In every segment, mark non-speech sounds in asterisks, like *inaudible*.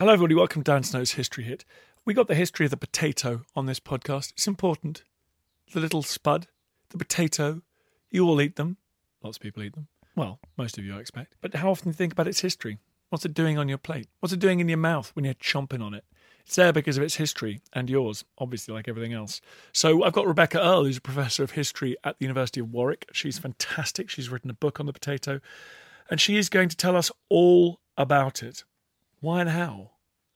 Hello, everybody. Welcome to Dan Snow's History Hit. We got the history of the potato on this podcast. It's important. The little spud, the potato. You all eat them. Lots of people eat them. Well, most of you, I expect. But how often do you think about its history? What's it doing on your plate? What's it doing in your mouth when you're chomping on it? It's there because of its history and yours, obviously, like everything else. So I've got Rebecca Earle, who's a professor of history at the University of Warwick. She's fantastic. She's written a book on the potato, and she is going to tell us all about it. Why and how?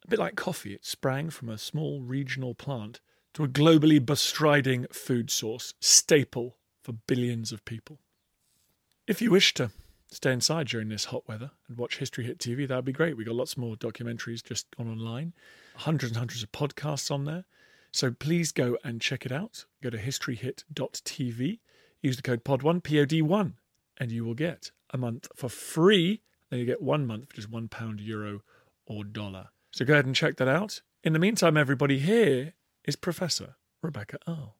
A bit like coffee, it sprang from a small regional plant to a globally bestriding food source, staple for billions of people. If you wish to stay inside during this hot weather and watch History Hit TV, that would be great. We've got lots more documentaries just gone online, hundreds and hundreds of podcasts on there. So please go and check it out. Go to historyhit.tv, use the code POD1, POD1, and you will get a month for free. Then you get one month for just one pound, euro, or dollar. So go ahead and check that out. In the meantime, everybody, here is Professor Rebecca Earle.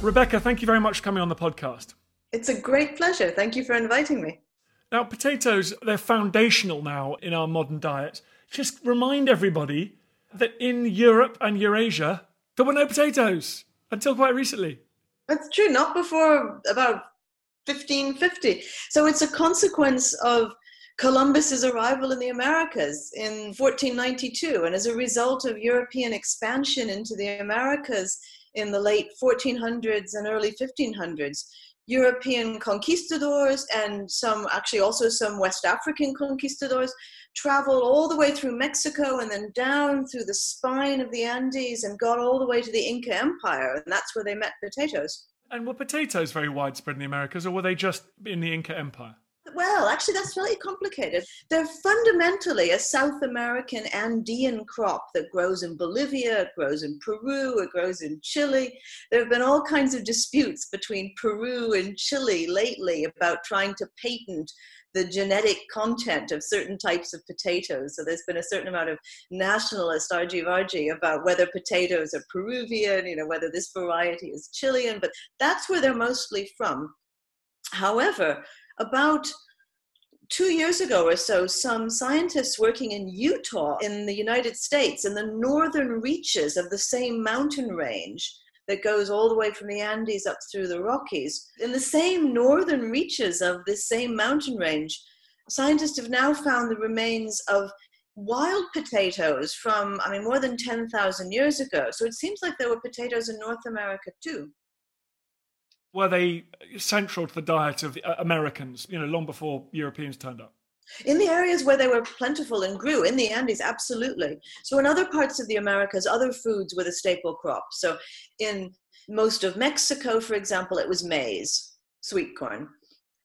Rebecca, thank you very much for coming on the podcast. It's a great pleasure. Thank you for inviting me. Now, potatoes, they're foundational now in our modern diet. Just remind everybody that in Europe and Eurasia, there were no potatoes until quite recently. That's true, not before about 1550. So it's a consequence of Columbus's arrival in the Americas in 1492. And as a result of European expansion into the Americas in the late 1400s and early 1500s, European conquistadors and some, actually also some West African conquistadors, traveled all the way through Mexico and then down through the spine of the Andes and got all the way to the Inca Empire. And that's where they met potatoes. And were potatoes very widespread in the Americas, or were they just in the Inca Empire? Well, actually, that's slightly complicated. They're fundamentally a South American Andean crop that grows in Bolivia, it grows in Peru, it grows in Chile. There have been all kinds of disputes between Peru and Chile lately about trying to patent the genetic content of certain types of potatoes. So there's been a certain amount of nationalist argy-bargy about whether potatoes are Peruvian, you know, whether this variety is Chilean, but that's where they're mostly from. However, about two years ago or so, some scientists working in Utah in the United States in the northern reaches of the same mountain range that goes all the way from the Andes up through the Rockies. In the same northern reaches of this same mountain range, scientists have now found the remains of wild potatoes from, I mean, more than 10,000 years ago. So it seems like there were potatoes in North America too. Were they central to the diet of the uh, Americans, you know, long before Europeans turned up? In the areas where they were plentiful and grew, in the Andes, absolutely. So, in other parts of the Americas, other foods were the staple crop. So, in most of Mexico, for example, it was maize, sweet corn.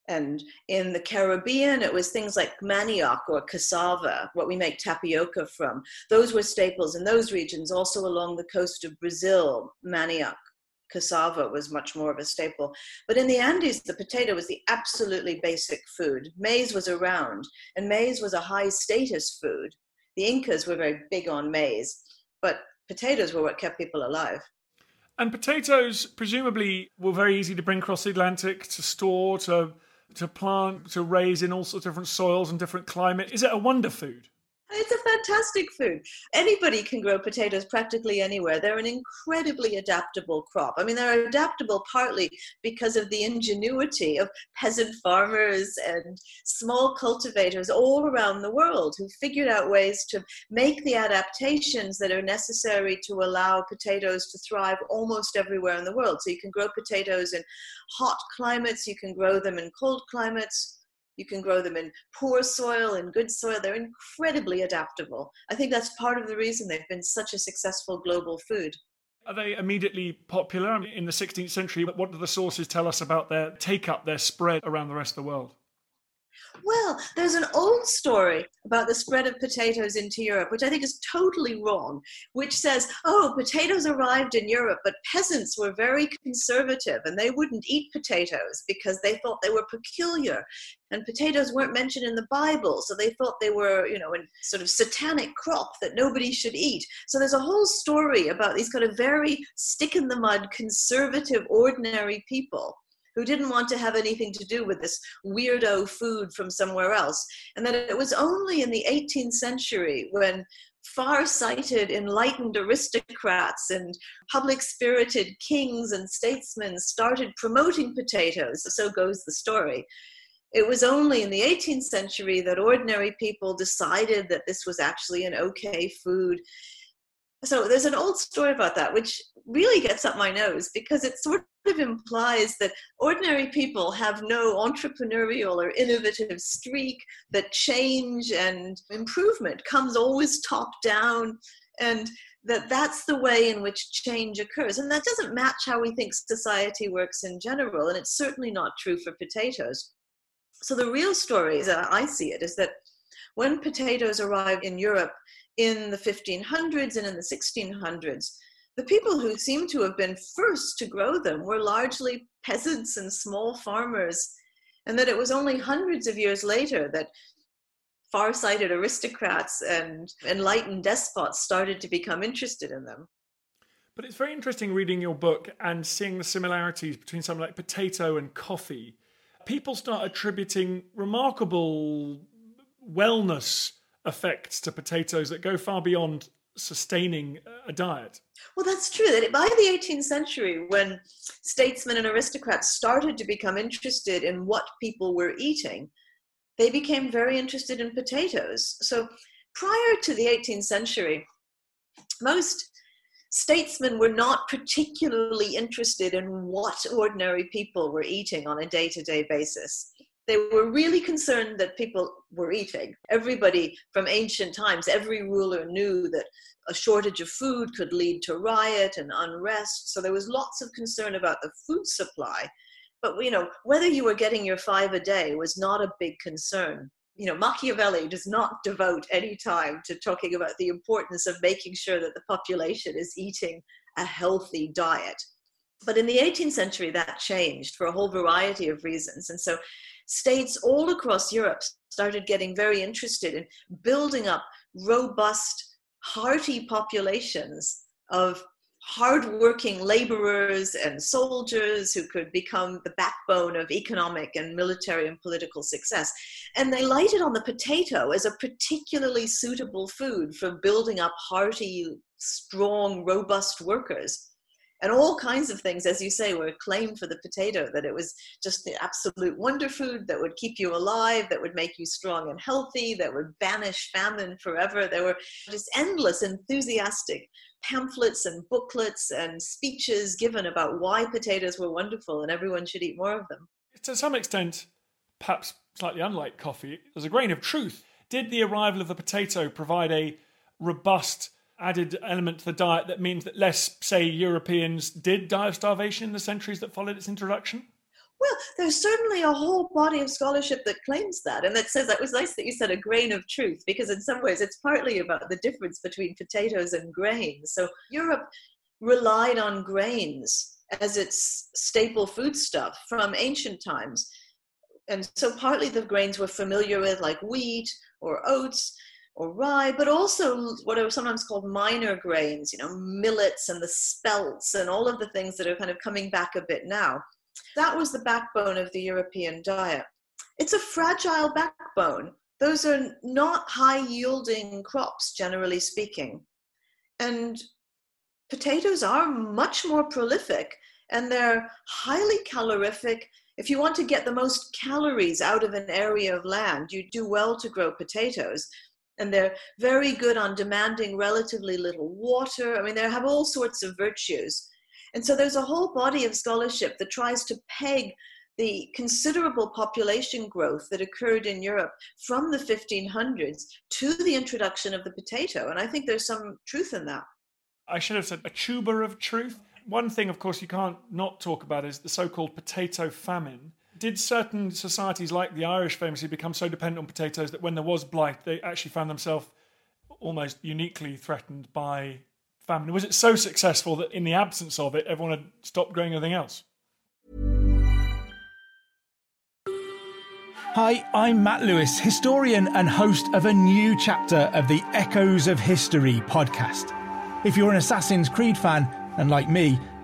And in the Caribbean, it was things like manioc or cassava, what we make tapioca from. Those were staples in those regions. Also along the coast of Brazil, manioc cassava was much more of a staple. But in the Andes, the potato was the absolutely basic food. Maize was around, and maize was a high status food. The Incas were very big on maize, but potatoes were what kept people alive. And potatoes, presumably, were very easy to bring across the Atlantic to store, to to plant, to raise in all sorts of different soils and different climate. Is it a wonder food? It's a fantastic food. Anybody can grow potatoes practically anywhere. They're an incredibly adaptable crop. I mean, they're adaptable partly because of the ingenuity of peasant farmers and small cultivators all around the world who figured out ways to make the adaptations that are necessary to allow potatoes to thrive almost everywhere in the world. So you can grow potatoes in hot climates, you can grow them in cold climates you can grow them in poor soil, in good soil. They're incredibly adaptable. I think that's part of the reason they've been such a successful global food. Are they immediately popular in the 16th century? What do the sources tell us about their take up, their spread around the rest of the world? Well, there's an old story about the spread of potatoes into Europe, which I think is totally wrong, which says, oh, potatoes arrived in Europe, but peasants were very conservative and they wouldn't eat potatoes because they thought they were peculiar. And potatoes weren't mentioned in the Bible, so they thought they were, you know, a sort of satanic crop that nobody should eat. So there's a whole story about these kind of very stick in the mud, conservative, ordinary people who didn't want to have anything to do with this weirdo food from somewhere else. And that it was only in the 18th century when far-sighted, enlightened aristocrats and public-spirited kings and statesmen started promoting potatoes. So goes the story. It was only in the 18th century that ordinary people decided that this was actually an okay food so there's an old story about that which really gets up my nose because it sort of implies that ordinary people have no entrepreneurial or innovative streak that change and improvement comes always top down and that that's the way in which change occurs. And that doesn't match how we think society works in general and it's certainly not true for potatoes. So the real story as uh, i see it is that when potatoes arrived in europe in the 1500s and in the 1600s, the people who seem to have been first to grow them were largely peasants and small farmers, and that it was only hundreds of years later that far-sighted aristocrats and enlightened despots started to become interested in them. But it's very interesting reading your book and seeing the similarities between something like potato and coffee. People start attributing remarkable wellness effects to potatoes that go far beyond sustaining a diet. Well, that's true. That by the 18th century, when statesmen and aristocrats started to become interested in what people were eating, they became very interested in potatoes. So prior to the 18th century, most statesmen were not particularly interested in what ordinary people were eating on a day to day basis they were really concerned that people were eating. Everybody from ancient times, every ruler knew that a shortage of food could lead to riot and unrest. So there was lots of concern about the food supply. But you know, whether you were getting your five a day was not a big concern. You know, Machiavelli does not *laughs* devote any time to talking about the importance of making sure that the population is eating a healthy diet. But in the 18th century, that changed for a whole variety of reasons. And so states all across Europe started getting very interested in building up robust, hearty populations of hardworking laborers and soldiers who could become the backbone of economic and military and political success. And they lighted on the potato as a particularly suitable food for building up hearty, strong, robust workers and all kinds of things, as you say, were claimed for the potato, that it was just the absolute wonder food that would keep you alive, that would make you strong and healthy, that would banish famine forever. There were just endless enthusiastic pamphlets and booklets and speeches given about why potatoes were wonderful and everyone should eat more of them. To some extent, perhaps slightly unlike coffee, there's a grain of truth. Did the arrival of the potato provide a robust added element to the diet that means that less, say, Europeans did die of starvation in the centuries that followed its introduction? Well, there's certainly a whole body of scholarship that claims that, and that says that was nice that you said a grain of truth, because in some ways it's partly about the difference between potatoes and grains. So Europe relied on grains as its staple foodstuff from ancient times. And so partly the grains we're familiar with, like wheat or oats, or rye, but also what are sometimes called minor grains, you know, millets and the spelts and all of the things that are kind of coming back a bit now. That was the backbone of the European diet. It's a fragile backbone those are not high yielding crops, generally speaking. And potatoes are much more prolific and they're highly calorific. If you want to get the most calories out of an area of land, you do well to grow potatoes. And they're very good on demanding relatively little water. I mean, they have all sorts of virtues. And so there's a whole body of scholarship that tries to peg the considerable population growth that occurred in Europe from the 1500s to the introduction of the potato. And I think there's some truth in that. I should have said a tuber of truth. One thing, of course, you can't not talk about is the so called potato famine. Did certain societies like the Irish famously become so dependent on potatoes that when there was blight, they actually found themselves almost uniquely threatened by famine? Was it so successful that in the absence of it, everyone had stopped growing anything else? Hi, I'm Matt Lewis, historian and host of a new chapter of the Echoes of History podcast. If you're an Assassin's Creed fan, and like me,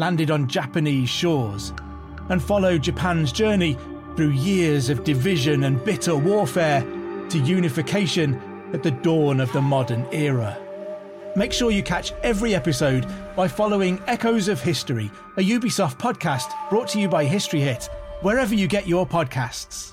landed on Japanese shores, and follow Japan's journey through years of division and bitter warfare to unification at the dawn of the modern era. Make sure you catch every episode by following Echoes of History, a Ubisoft podcast brought to you by History Hit wherever you get your podcasts.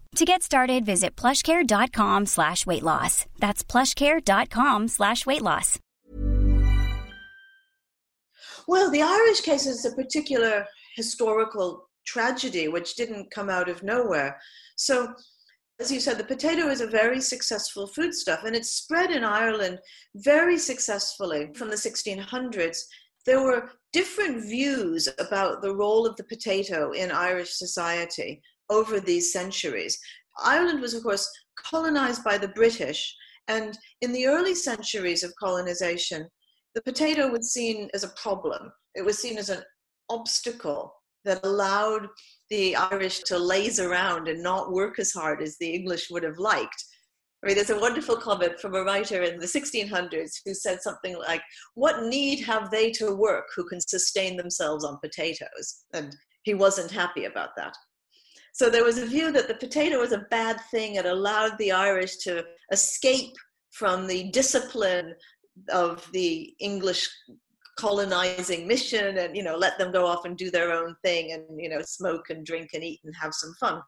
To get started, visit plushcare.com slash weight loss. That's plushcare.com slash weight loss. Well, the Irish case is a particular historical tragedy which didn't come out of nowhere. So, as you said, the potato is a very successful foodstuff and it's spread in Ireland very successfully from the 1600s. There were different views about the role of the potato in Irish society over these centuries. Ireland was, of course, colonized by the British, and in the early centuries of colonization, the potato was seen as a problem. It was seen as an obstacle that allowed the Irish to laze around and not work as hard as the English would have liked. I mean, there's a wonderful comment from a writer in the 1600s who said something like, What need have they to work who can sustain themselves on potatoes? And he wasn't happy about that. So there was a view that the potato was a bad thing. It allowed the Irish to escape from the discipline of the English colonizing mission and you know let them go off and do their own thing and you know smoke and drink and eat and have some fun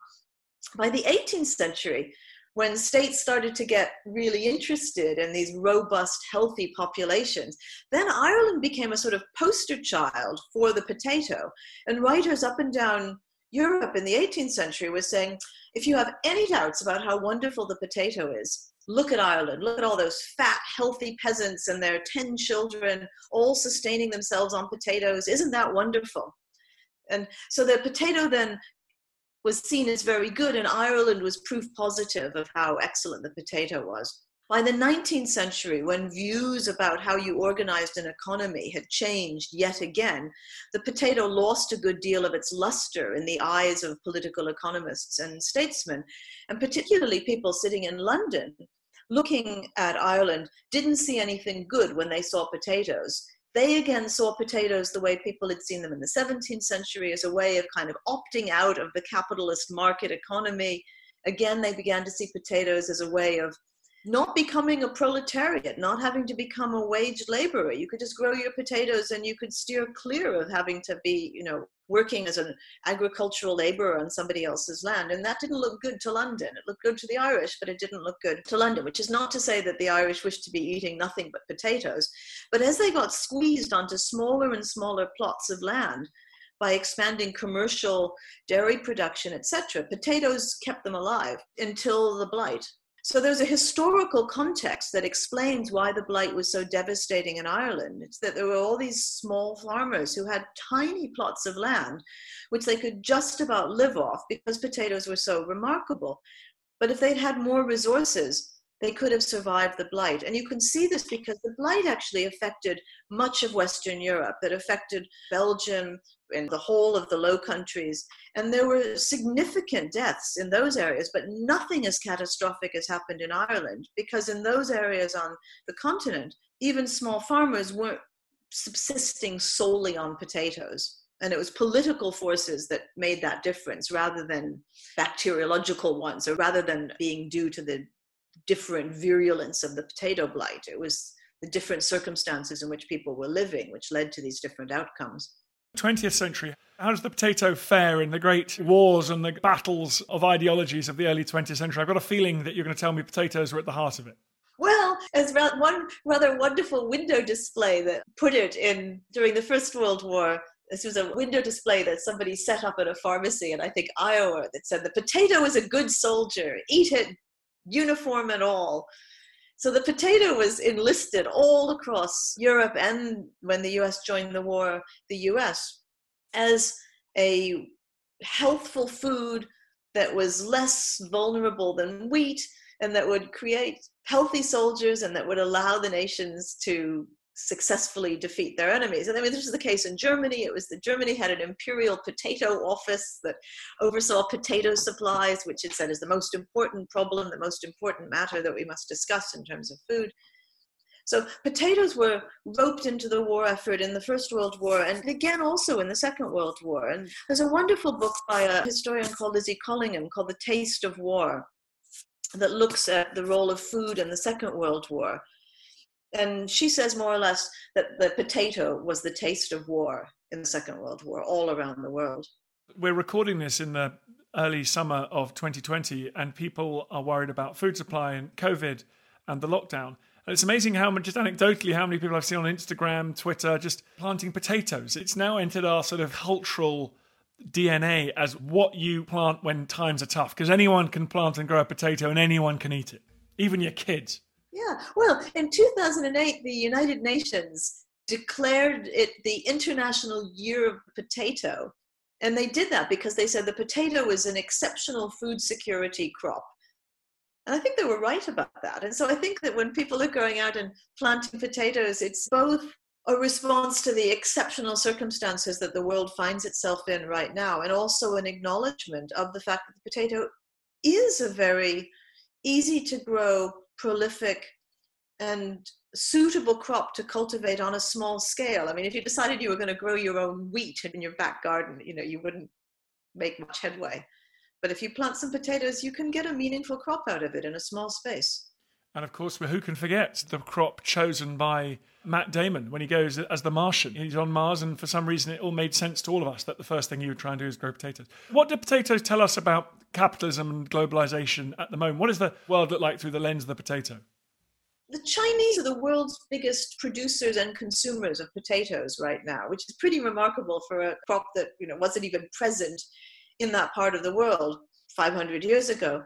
by the 18th century when states started to get really interested in these robust healthy populations then ireland became a sort of poster child for the potato and writers up and down europe in the 18th century was saying if you have any doubts about how wonderful the potato is look at Ireland, look at all those fat, healthy peasants and their 10 children all sustaining themselves on potatoes. Isn't that wonderful? And so the potato then was seen as very good, and Ireland was proof positive of how excellent the potato was. By the 19th century, when views about how you organized an economy had changed yet again, the potato lost a good deal of its luster in the eyes of political economists and statesmen, and particularly people sitting in London looking at Ireland, didn't see anything good when they saw potatoes. They again saw potatoes the way people had seen them in the 17th century as a way of kind of opting out of the capitalist market economy. Again, they began to see potatoes as a way of not becoming a proletariat, not having to become a wage laborer. You could just grow your potatoes and you could steer clear of having to be, you know, working as an agricultural laborer on somebody else's land. And that didn't look good to London. It looked good to the Irish, but it didn't look good to London, which is not to say that the Irish wished to be eating nothing but potatoes. But as they got squeezed onto smaller and smaller plots of land, by expanding commercial dairy production, etc. Potatoes kept them alive until the blight so there's a historical context that explains why the blight was so devastating in Ireland. It's that there were all these small farmers who had tiny plots of land, which they could just about live off because potatoes were so remarkable. But if they'd had more resources, they could have survived the blight. And you can see this because the blight actually affected much of Western Europe. It affected Belgium, in the whole of the Low Countries. And there were significant deaths in those areas, but nothing as catastrophic as happened in Ireland, because in those areas on the continent, even small farmers weren't subsisting solely on potatoes. And it was political forces that made that difference rather than bacteriological ones, or rather than being due to the different virulence of the potato blight. It was the different circumstances in which people were living, which led to these different outcomes. 20th century, how does the potato fare in the great wars and the battles of ideologies of the early 20th century? I've got a feeling that you're going to tell me potatoes were at the heart of it. Well, as one rather wonderful window display that put it in during the First World War. This was a window display that somebody set up at a pharmacy in, I think, Iowa that said, The potato is a good soldier, eat it, uniform and all. So the potato was enlisted all across Europe and when the US joined the war, the US, as a healthful food that was less vulnerable than wheat and that would create healthy soldiers and that would allow the nations to successfully defeat their enemies. And I mean, this was the case in Germany. It was that Germany had an imperial potato office that oversaw potato supplies, which it said is the most important problem, the most important matter that we must discuss in terms of food. So potatoes were roped into the war effort in the First World War and again also in the Second World War. And there's a wonderful book by a historian called Lizzie Collingham called The Taste of War that looks at the role of food in the Second World War and she says more or less that the potato was the taste of war in the Second World War all around the world. We're recording this in the early summer of 2020, and people are worried about food supply and COVID and the lockdown. And it's amazing how much, just anecdotally, how many people I've seen on Instagram, Twitter, just planting potatoes. It's now entered our sort of cultural DNA as what you plant when times are tough, because anyone can plant and grow a potato and anyone can eat it, even your kids. Yeah, well, in 2008, the United Nations declared it the International Year of Potato. And they did that because they said the potato is an exceptional food security crop. And I think they were right about that. And so I think that when people are going out and planting potatoes, it's both a response to the exceptional circumstances that the world finds itself in right now, and also an acknowledgement of the fact that the potato is a very easy to grow prolific and suitable crop to cultivate on a small scale. I mean, if you decided you were going to grow your own wheat in your back garden, you know, you wouldn't make much headway. But if you plant some potatoes, you can get a meaningful crop out of it in a small space. And of course, who can forget the crop chosen by Matt Damon when he goes as the Martian? He's on Mars, and for some reason, it all made sense to all of us that the first thing he would try and do is grow potatoes. What do potatoes tell us about capitalism and globalization at the moment? What does the world look like through the lens of the potato? The Chinese are the world's biggest producers and consumers of potatoes right now, which is pretty remarkable for a crop that you know wasn't even present in that part of the world 500 years ago.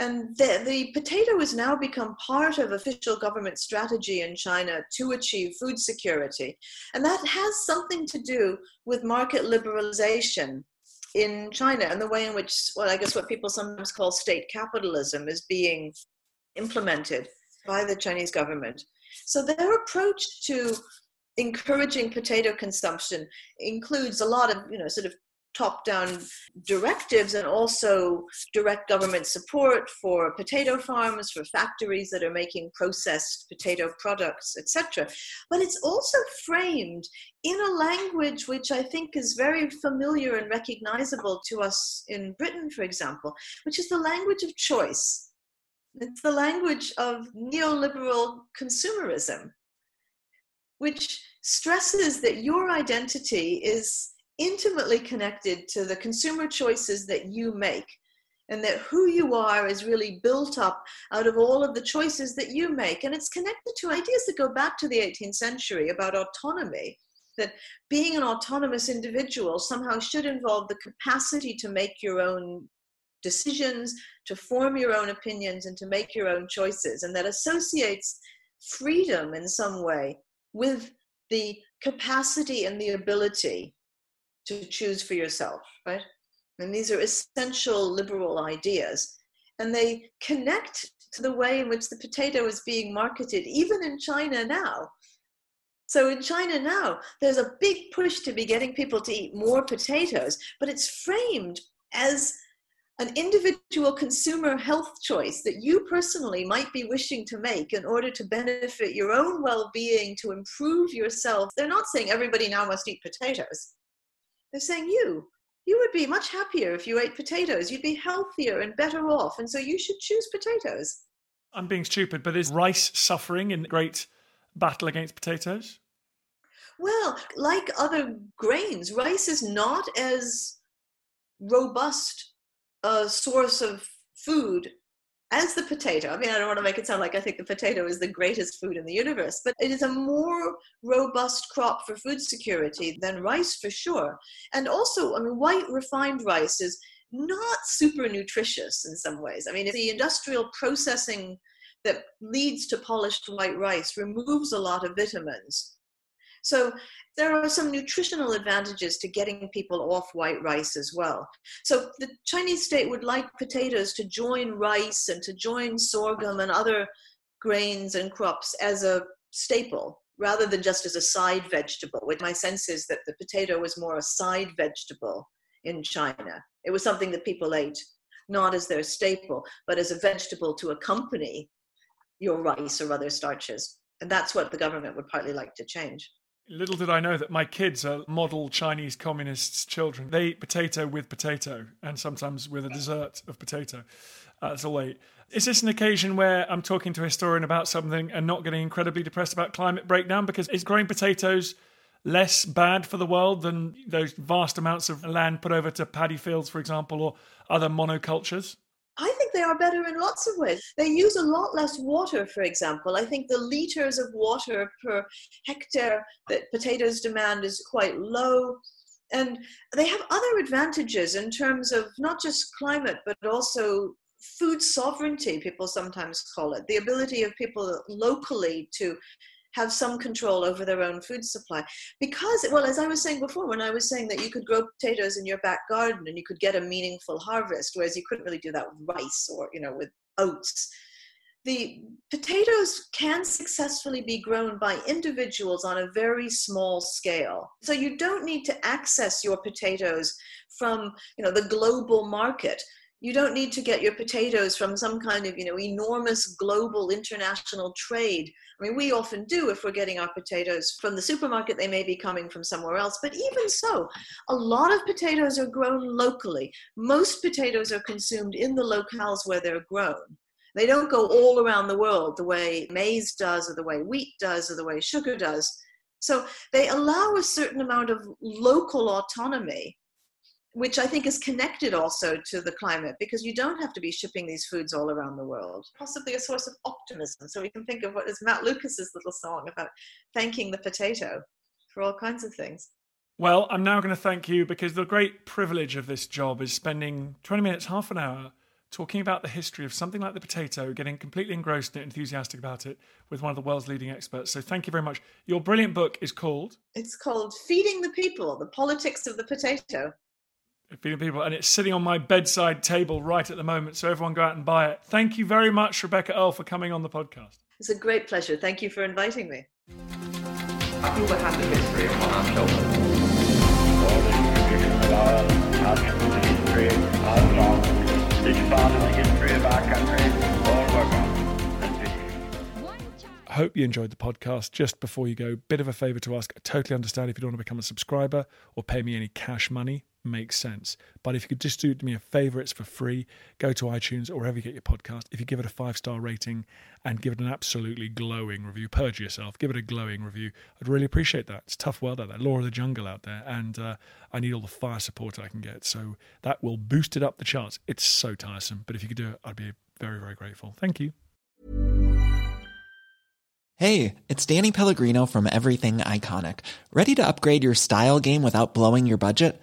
And the, the, potato has now become part of official government strategy in China to achieve food security. And that has something to do with market liberalization in China and the way in which, well, I guess what people sometimes call state capitalism is being implemented by the Chinese government. So their approach to encouraging potato consumption includes a lot of, you know, sort of top down directives and also direct government support for potato farms, for factories that are making processed potato products, etc. But it's also framed in a language which I think is very familiar and recognizable to us in Britain, for example, which is the language of choice. It's the language of neoliberal consumerism, which stresses that your identity is intimately connected to the consumer choices that you make and that who you are is really built up out of all of the choices that you make. And it's connected to ideas that go back to the 18th century about autonomy that being an autonomous individual somehow should involve the capacity to make your own decisions to form your own opinions and to make your own choices and that associates freedom in some way with the capacity and the ability to choose for yourself, right? And these are essential liberal ideas. And they connect to the way in which the potato is being marketed, even in China now. So in China now, there's a big push to be getting people to eat more potatoes, but it's framed as an individual consumer health choice that you personally might be wishing to make in order to benefit your own well being, to improve yourself. They're not saying everybody now must eat potatoes. They're saying you, you would be much happier if you ate potatoes. You'd be healthier and better off. And so you should choose potatoes. I'm being stupid, but is rice suffering in great battle against potatoes? Well, like other grains, rice is not as robust a source of food as the potato. I mean, I don't want to make it sound like I think the potato is the greatest food in the universe, but it is a more robust crop for food security than rice for sure. And also, I mean, white refined rice is not super nutritious in some ways. I mean, the industrial processing that leads to polished white rice removes a lot of vitamins. So there are some nutritional advantages to getting people off white rice as well. So the Chinese state would like potatoes to join rice and to join sorghum and other grains and crops as a staple rather than just as a side vegetable. Which my sense is that the potato was more a side vegetable in China. It was something that people ate not as their staple, but as a vegetable to accompany your rice or other starches. And that's what the government would partly like to change. Little did I know that my kids are model Chinese communists' children. They eat potato with potato and sometimes with a dessert of potato. Uh, that's all they eat. Is this an occasion where I'm talking to a historian about something and not getting incredibly depressed about climate breakdown? Because is growing potatoes less bad for the world than those vast amounts of land put over to paddy fields, for example, or other monocultures? I think they are better in lots of ways. They use a lot less water, for example. I think the liters of water per hectare that potatoes demand is quite low. And they have other advantages in terms of not just climate, but also food sovereignty, people sometimes call it, the ability of people locally to have some control over their own food supply. Because, well, as I was saying before, when I was saying that you could grow potatoes in your back garden and you could get a meaningful harvest, whereas you couldn't really do that with rice or, you know, with oats. The potatoes can successfully be grown by individuals on a very small scale. So you don't need to access your potatoes from, you know, the global market you don't need to get your potatoes from some kind of you know enormous global international trade. I mean we often do if we're getting our potatoes from the supermarket they may be coming from somewhere else but even so a lot of potatoes are grown locally. Most potatoes are consumed in the locales where they're grown. They don't go all around the world the way maize does or the way wheat does or the way sugar does. So they allow a certain amount of local autonomy which I think is connected also to the climate because you don't have to be shipping these foods all around the world. Possibly a source of optimism. So we can think of what is Matt Lucas's little song about thanking the potato for all kinds of things. Well, I'm now going to thank you because the great privilege of this job is spending 20 minutes, half an hour talking about the history of something like the potato, getting completely engrossed and enthusiastic about it with one of the world's leading experts. So thank you very much. Your brilliant book is called It's called Feeding the People: The Politics of the Potato feeding people, and it's sitting on my bedside table right at the moment. So everyone go out and buy it. Thank you very much, Rebecca Earle, for coming on the podcast. It's a great pleasure. Thank you for inviting me. I feel the hand of history on our shoulders. the history of songs. It's part of the history of our country. All work on and finish. hope you enjoyed the podcast. Just before you go, bit of a favor to ask. I totally understand if you don't want to become a subscriber or pay me any cash money. Makes sense. But if you could just do me a favor, it's for free. Go to iTunes or wherever you get your podcast. If you give it a five star rating and give it an absolutely glowing review, purge yourself, give it a glowing review. I'd really appreciate that. It's tough world out there, law of the jungle out there, and uh, I need all the fire support I can get. So that will boost it up the charts. It's so tiresome, but if you could do it, I'd be very, very grateful. Thank you. Hey, it's Danny Pellegrino from Everything Iconic. Ready to upgrade your style game without blowing your budget?